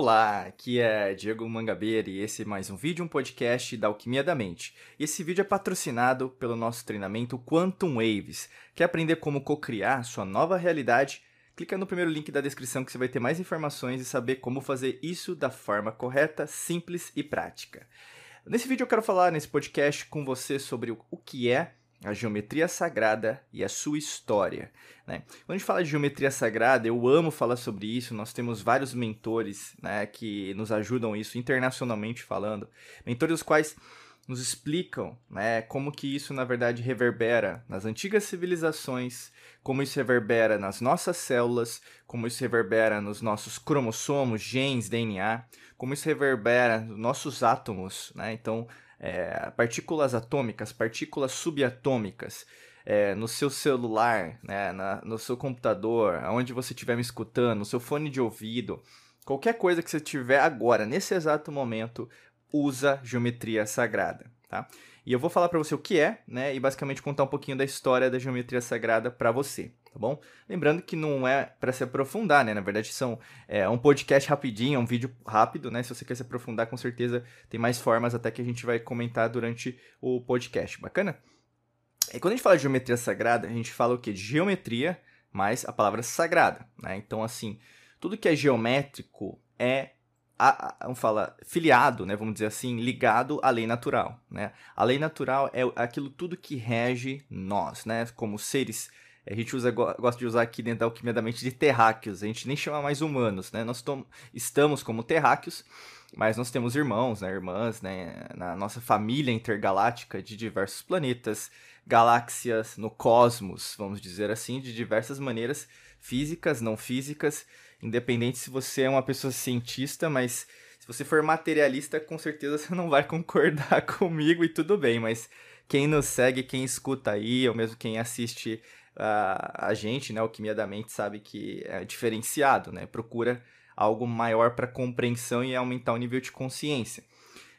Olá, aqui é Diego Mangabeira e esse é mais um vídeo, um podcast da Alquimia da Mente. E esse vídeo é patrocinado pelo nosso treinamento Quantum Waves. Quer aprender como co-criar sua nova realidade? Clica no primeiro link da descrição que você vai ter mais informações e saber como fazer isso da forma correta, simples e prática. Nesse vídeo eu quero falar nesse podcast com você sobre o que é a geometria sagrada e a sua história. Né? Quando a gente fala de geometria sagrada, eu amo falar sobre isso. Nós temos vários mentores né, que nos ajudam isso internacionalmente falando, mentores os quais nos explicam né, como que isso na verdade reverbera nas antigas civilizações, como isso reverbera nas nossas células, como isso reverbera nos nossos cromossomos, genes, DNA, como isso reverbera nos nossos átomos. Né? Então é, partículas atômicas, partículas subatômicas, é, no seu celular, né, na, no seu computador, aonde você estiver me escutando, no seu fone de ouvido, qualquer coisa que você tiver agora, nesse exato momento, usa geometria sagrada, tá? E eu vou falar para você o que é, né, e basicamente contar um pouquinho da história da geometria sagrada para você tá bom? Lembrando que não é para se aprofundar, né? Na verdade, são é, um podcast rapidinho, é um vídeo rápido, né? Se você quer se aprofundar, com certeza tem mais formas até que a gente vai comentar durante o podcast. Bacana? E quando a gente fala de geometria sagrada, a gente fala o quê? De geometria mais a palavra sagrada, né? Então, assim, tudo que é geométrico é a, a, vamos falar, filiado, né, vamos dizer assim, ligado à lei natural, né? A lei natural é aquilo tudo que rege nós, né, como seres a gente usa, gosta de usar aqui dentro da alquimia da mente de terráqueos. A gente nem chama mais humanos, né? Nós estamos como terráqueos, mas nós temos irmãos, né? Irmãs, né? Na nossa família intergaláctica de diversos planetas, galáxias, no cosmos, vamos dizer assim, de diversas maneiras, físicas, não físicas, independente se você é uma pessoa cientista, mas se você for materialista, com certeza você não vai concordar comigo e tudo bem, mas quem nos segue, quem escuta aí, ou mesmo quem assiste a, a gente, né, Alquimia da Mente, sabe que é diferenciado, né? Procura algo maior para compreensão e aumentar o nível de consciência.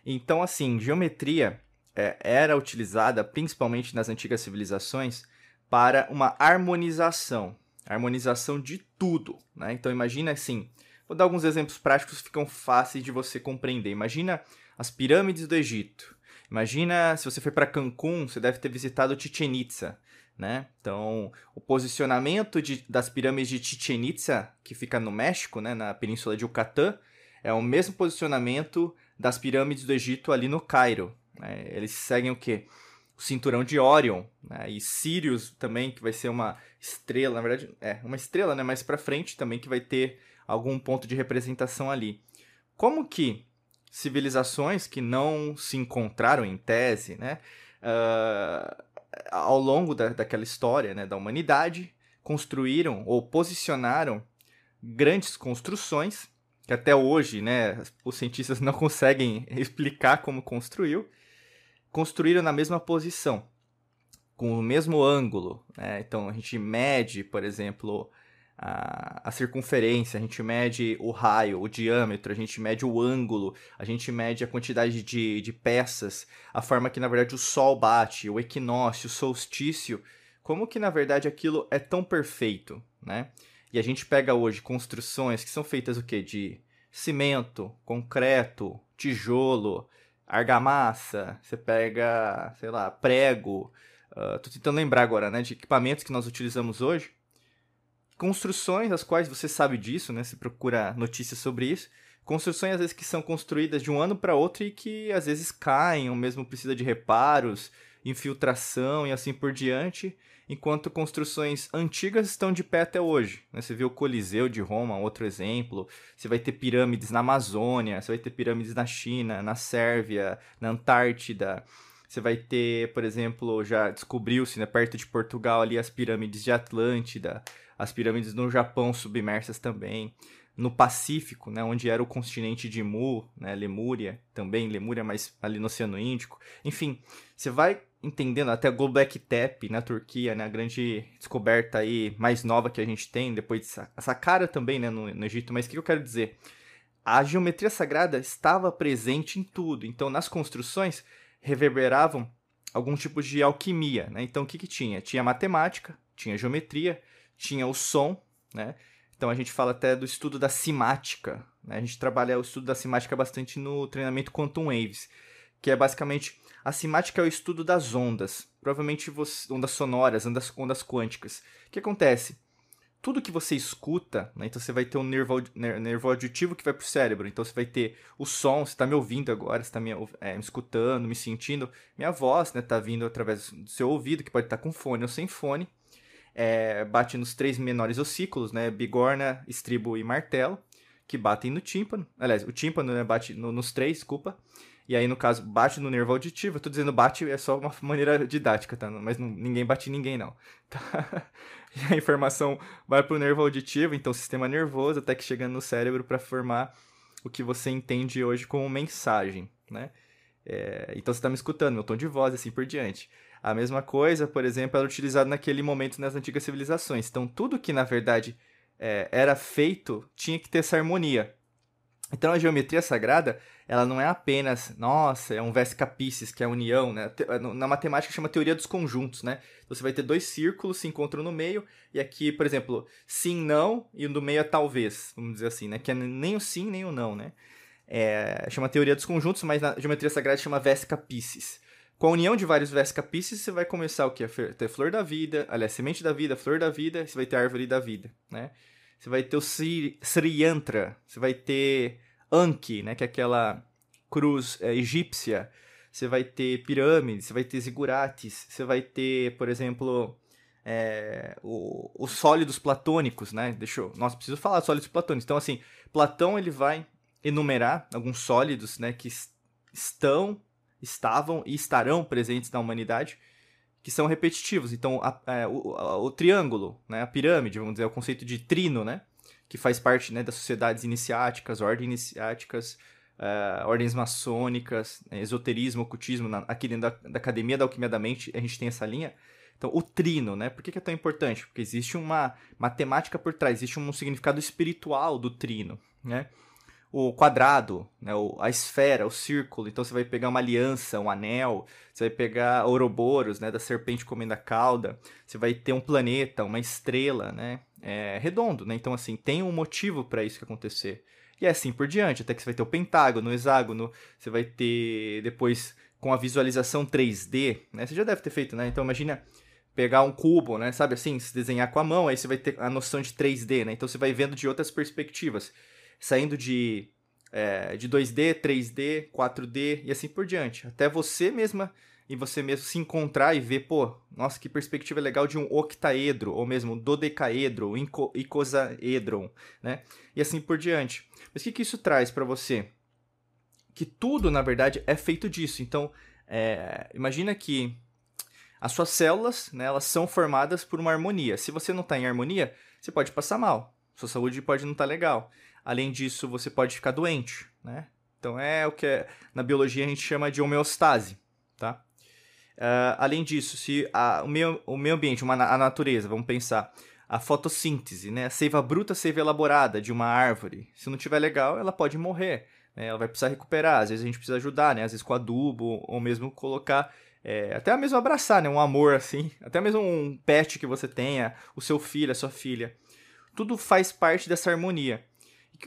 Então, assim, geometria é, era utilizada principalmente nas antigas civilizações para uma harmonização, harmonização de tudo, né? Então, imagina assim, vou dar alguns exemplos práticos que ficam fáceis de você compreender. Imagina as pirâmides do Egito. Imagina se você foi para Cancún, você deve ter visitado Chichen Itza né? Então, o posicionamento de, das pirâmides de Chichen Itza, que fica no México, né, na península de Yucatán, é o mesmo posicionamento das pirâmides do Egito ali no Cairo. Né? Eles seguem o quê? O cinturão de Orion, né? e Sirius também, que vai ser uma estrela, na verdade, é uma estrela, né? mais para frente também, que vai ter algum ponto de representação ali. Como que civilizações que não se encontraram em tese, né? Uh, ao longo da, daquela história né, da humanidade, construíram ou posicionaram grandes construções, que até hoje né, os cientistas não conseguem explicar como construiu, construíram na mesma posição, com o mesmo ângulo. Né? Então a gente mede, por exemplo, a, a, circunferência, a gente mede o raio, o diâmetro, a gente mede o ângulo, a gente mede a quantidade de, de peças, a forma que na verdade o sol bate, o equinócio, o solstício, como que na verdade aquilo é tão perfeito, né? E a gente pega hoje construções que são feitas o quê? De cimento, concreto, tijolo, argamassa, você pega, sei lá, prego, uh, tô tentando lembrar agora, né, de equipamentos que nós utilizamos hoje, construções, as quais você sabe disso, né? Você procura notícias sobre isso. Construções, às vezes, que são construídas de um ano para outro e que, às vezes, caem, ou mesmo precisa de reparos, infiltração e assim por diante, enquanto construções antigas estão de pé até hoje. Né? Você vê o Coliseu de Roma, outro exemplo. Você vai ter pirâmides na Amazônia, você vai ter pirâmides na China, na Sérvia, na Antártida. Você vai ter, por exemplo, já descobriu-se, né, perto de Portugal ali as pirâmides de Atlântida as pirâmides no Japão submersas também, no Pacífico, né, onde era o continente de Mu, né, Lemúria, também Lemúria, mas ali no Oceano Índico. Enfim, você vai entendendo até Göbekli Tepe na Turquia, né, a grande descoberta aí mais nova que a gente tem depois de Saqqara também, né, no, no Egito. Mas o que eu quero dizer? A geometria sagrada estava presente em tudo. Então, nas construções reverberavam alguns tipos de alquimia, né? Então, o que que tinha? Tinha matemática, tinha geometria, tinha o som, né? Então a gente fala até do estudo da simática, Né? A gente trabalha o estudo da simática bastante no treinamento Quantum Waves, que é basicamente a simática é o estudo das ondas, provavelmente você, ondas sonoras, ondas, ondas quânticas. O que acontece? Tudo que você escuta, né? então você vai ter um nervo, nervo auditivo que vai para o cérebro, então você vai ter o som, você está me ouvindo agora, você está me, é, me, escutando, me sentindo, minha voz né, tá vindo através do seu ouvido, que pode estar tá com fone ou sem fone, é, bate nos três menores ossículos, né? bigorna, estribo e martelo, que batem no tímpano, aliás, o tímpano né, bate no, nos três, desculpa, e aí, no caso, bate no nervo auditivo. Eu tô dizendo bate é só uma maneira didática, tá? Mas não, ninguém bate ninguém, não. Tá? E a informação vai pro nervo auditivo, então sistema nervoso, até que chega no cérebro para formar o que você entende hoje como mensagem, né? É, então você está me escutando, meu tom de voz, assim por diante. A mesma coisa, por exemplo, era utilizado naquele momento nas antigas civilizações. Então, tudo que, na verdade, é, era feito tinha que ter essa harmonia. Então, a geometria sagrada ela não é apenas, nossa, é um Vesca Pisces, que é a união, né? Na matemática chama teoria dos conjuntos, né? Então, você vai ter dois círculos se encontram no meio, e aqui, por exemplo, sim, não, e no meio é talvez, vamos dizer assim, né? Que é nem o sim, nem o não, né? É, chama teoria dos conjuntos, mas na geometria sagrada chama Vesca Pisces. Com a união de vários Vesca Pisces, você vai começar o quê? A ter flor da vida, aliás, semente da vida, flor da vida, você vai ter árvore da vida, né? Você vai ter o Sri, Sri Yantra, você vai ter Anki, né, que é aquela cruz é, egípcia. Você vai ter pirâmides, você vai ter zigurates, você vai ter, por exemplo, é, o, os sólidos platônicos, né? Deixa eu, nossa, preciso falar sólidos platônicos. Então, assim, Platão ele vai enumerar alguns sólidos, né, que estão, estavam e estarão presentes na humanidade, que são repetitivos. Então, a, a, é, o, a, o, triângulo, né, a pirâmide, vamos dizer, o conceito de trino, né, que faz parte né, das sociedades iniciáticas, ordens iniciáticas, uh, ordens maçônicas, né, esoterismo, ocultismo, na, aqui dentro da, da, Academia da Alquimia da Mente, a gente tem essa linha. Então, o trino, né? Por que, que é tão importante? Porque existe uma matemática por trás, existe um significado espiritual do trino, né? O quadrado, né, a esfera, o círculo. Então você vai pegar uma aliança, um anel, você vai pegar Ouroboros, né, da serpente comendo a cauda. Você vai ter um planeta, uma estrela, né, é, redondo, né? Então assim tem um motivo para isso que acontecer. E é assim por diante, até que você vai ter o pentágono, o hexágono, você vai ter depois com a visualização 3D, né? Você já deve ter feito, né? Então imagina pegar um cubo, né? Sabe assim, se desenhar com a mão, aí você vai ter a noção de 3D, né? Então você vai vendo de outras perspectivas saindo de, é, de 2D, 3D, 4D e assim por diante. Até você mesma e você mesmo se encontrar e ver, pô, nossa, que perspectiva legal de um octaedro, ou mesmo dodecaedro, icosaedron, né? E assim por diante. Mas o que, que isso traz para você? Que tudo, na verdade, é feito disso. Então, é, imagina que as suas células, né, elas são formadas por uma harmonia. Se você não está em harmonia, você pode passar mal. Sua saúde pode não estar tá legal. Além disso, você pode ficar doente, né? Então é o que é, na biologia a gente chama de homeostase, tá? Uh, além disso, se a, o, meio, o meio ambiente, uma, a natureza, vamos pensar, a fotossíntese, né? A seiva bruta, a seiva elaborada de uma árvore, se não tiver legal, ela pode morrer, né? Ela vai precisar recuperar, às vezes a gente precisa ajudar, né? Às vezes com adubo, ou mesmo colocar é, até mesmo abraçar, né? Um amor assim, até mesmo um pet que você tenha, o seu filho, a sua filha. Tudo faz parte dessa harmonia.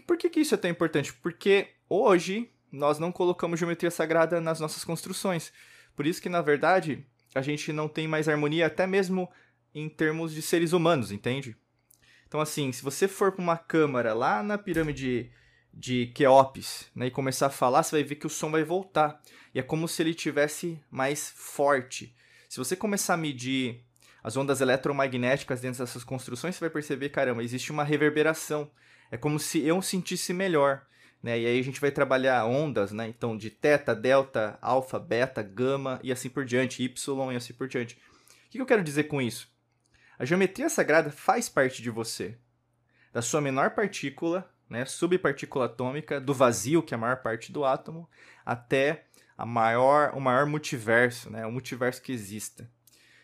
Por que, que isso é tão importante? Porque hoje nós não colocamos geometria sagrada nas nossas construções. Por isso que, na verdade, a gente não tem mais harmonia até mesmo em termos de seres humanos, entende? Então, assim, se você for para uma câmara lá na pirâmide de Keops né, e começar a falar, você vai ver que o som vai voltar. E é como se ele tivesse mais forte. Se você começar a medir as ondas eletromagnéticas dentro dessas construções, você vai perceber, caramba, existe uma reverberação. É como se eu sentisse melhor. Né? E aí a gente vai trabalhar ondas, né? Então, de teta, delta, alfa, beta, gama e assim por diante, y e assim por diante. O que eu quero dizer com isso? A geometria sagrada faz parte de você. Da sua menor partícula, né, subpartícula atômica, do vazio, que é a maior parte do átomo, até a maior, o maior multiverso, né, o multiverso que exista.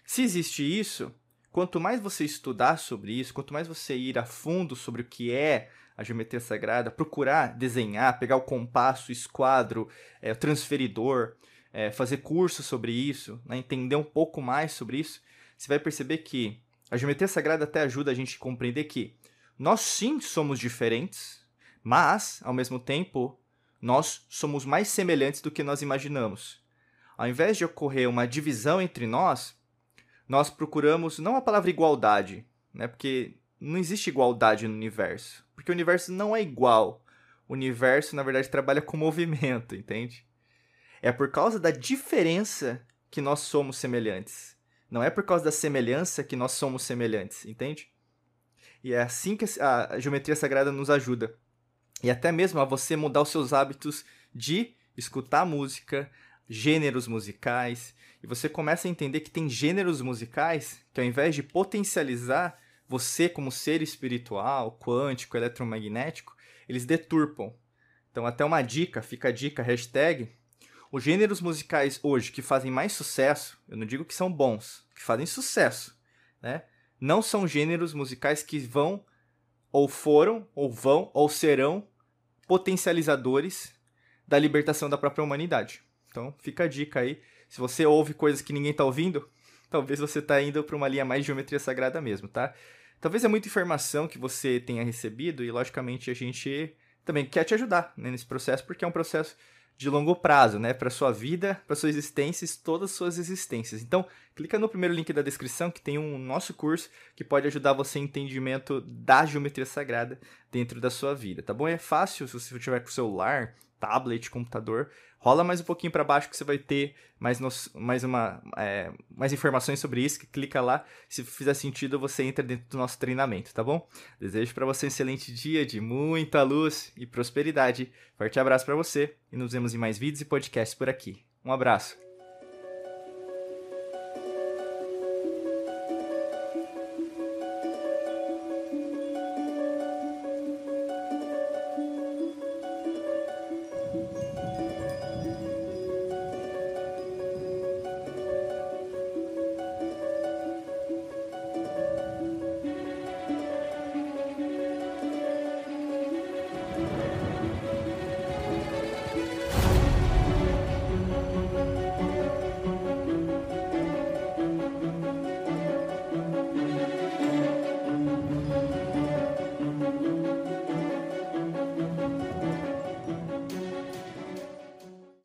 Se existe isso, quanto mais você estudar sobre isso, quanto mais você ir a fundo sobre o que é a geometria sagrada, procurar desenhar, pegar o compasso, o esquadro, é, o transferidor, é, fazer curso sobre isso, né, entender um pouco mais sobre isso, você vai perceber que a geometria sagrada até ajuda a gente a compreender que nós sim somos diferentes, Mas, ao mesmo tempo, nós somos mais semelhantes do que nós imaginamos. Ao invés de ocorrer uma divisão entre nós, nós procuramos não a palavra igualdade, né? Porque não existe igualdade no universo, porque o universo não é igual. O universo, na verdade, trabalha com movimento, entende? É por causa da diferença que nós somos semelhantes. Não é por causa da semelhança que nós somos semelhantes, entende? E é assim que a geometria sagrada nos ajuda. E até mesmo a você mudar os seus hábitos de escutar música, gêneros musicais, e você começa a entender que tem gêneros musicais que ao invés de potencializar você como ser espiritual, quântico, eletromagnético, eles deturpam. Então até uma dica, fica a dica, hashtag, os gêneros musicais hoje que fazem mais sucesso, eu não digo que são bons, que fazem sucesso, né? Não são gêneros musicais que vão, ou foram, ou vão, ou serão potencializadores da libertação da própria humanidade. Então fica a dica aí. Se você ouve coisas que ninguém está ouvindo, talvez você está indo para uma linha mais de geometria sagrada mesmo, tá? Talvez é muita informação que você tenha recebido e, logicamente, a gente também quer te ajudar né, nesse processo, porque é um processo de longo prazo, né, para sua vida, para sua existência todas as suas existências. Então, clica no primeiro link da descrição que tem um nosso curso que pode ajudar você em entendimento da geometria sagrada dentro da sua vida, tá bom? É fácil se você tiver com celular, tablet, computador, rola mais um pouquinho para baixo que você vai ter mais, nos, mais, uma, é, mais informações sobre isso, clica lá, se fizer sentido você entra dentro do nosso treinamento, tá bom? Desejo para você um excelente dia de muita luz e prosperidade. Forte abraço para você e nos vemos em mais vídeos e podcasts por aqui. Um abraço.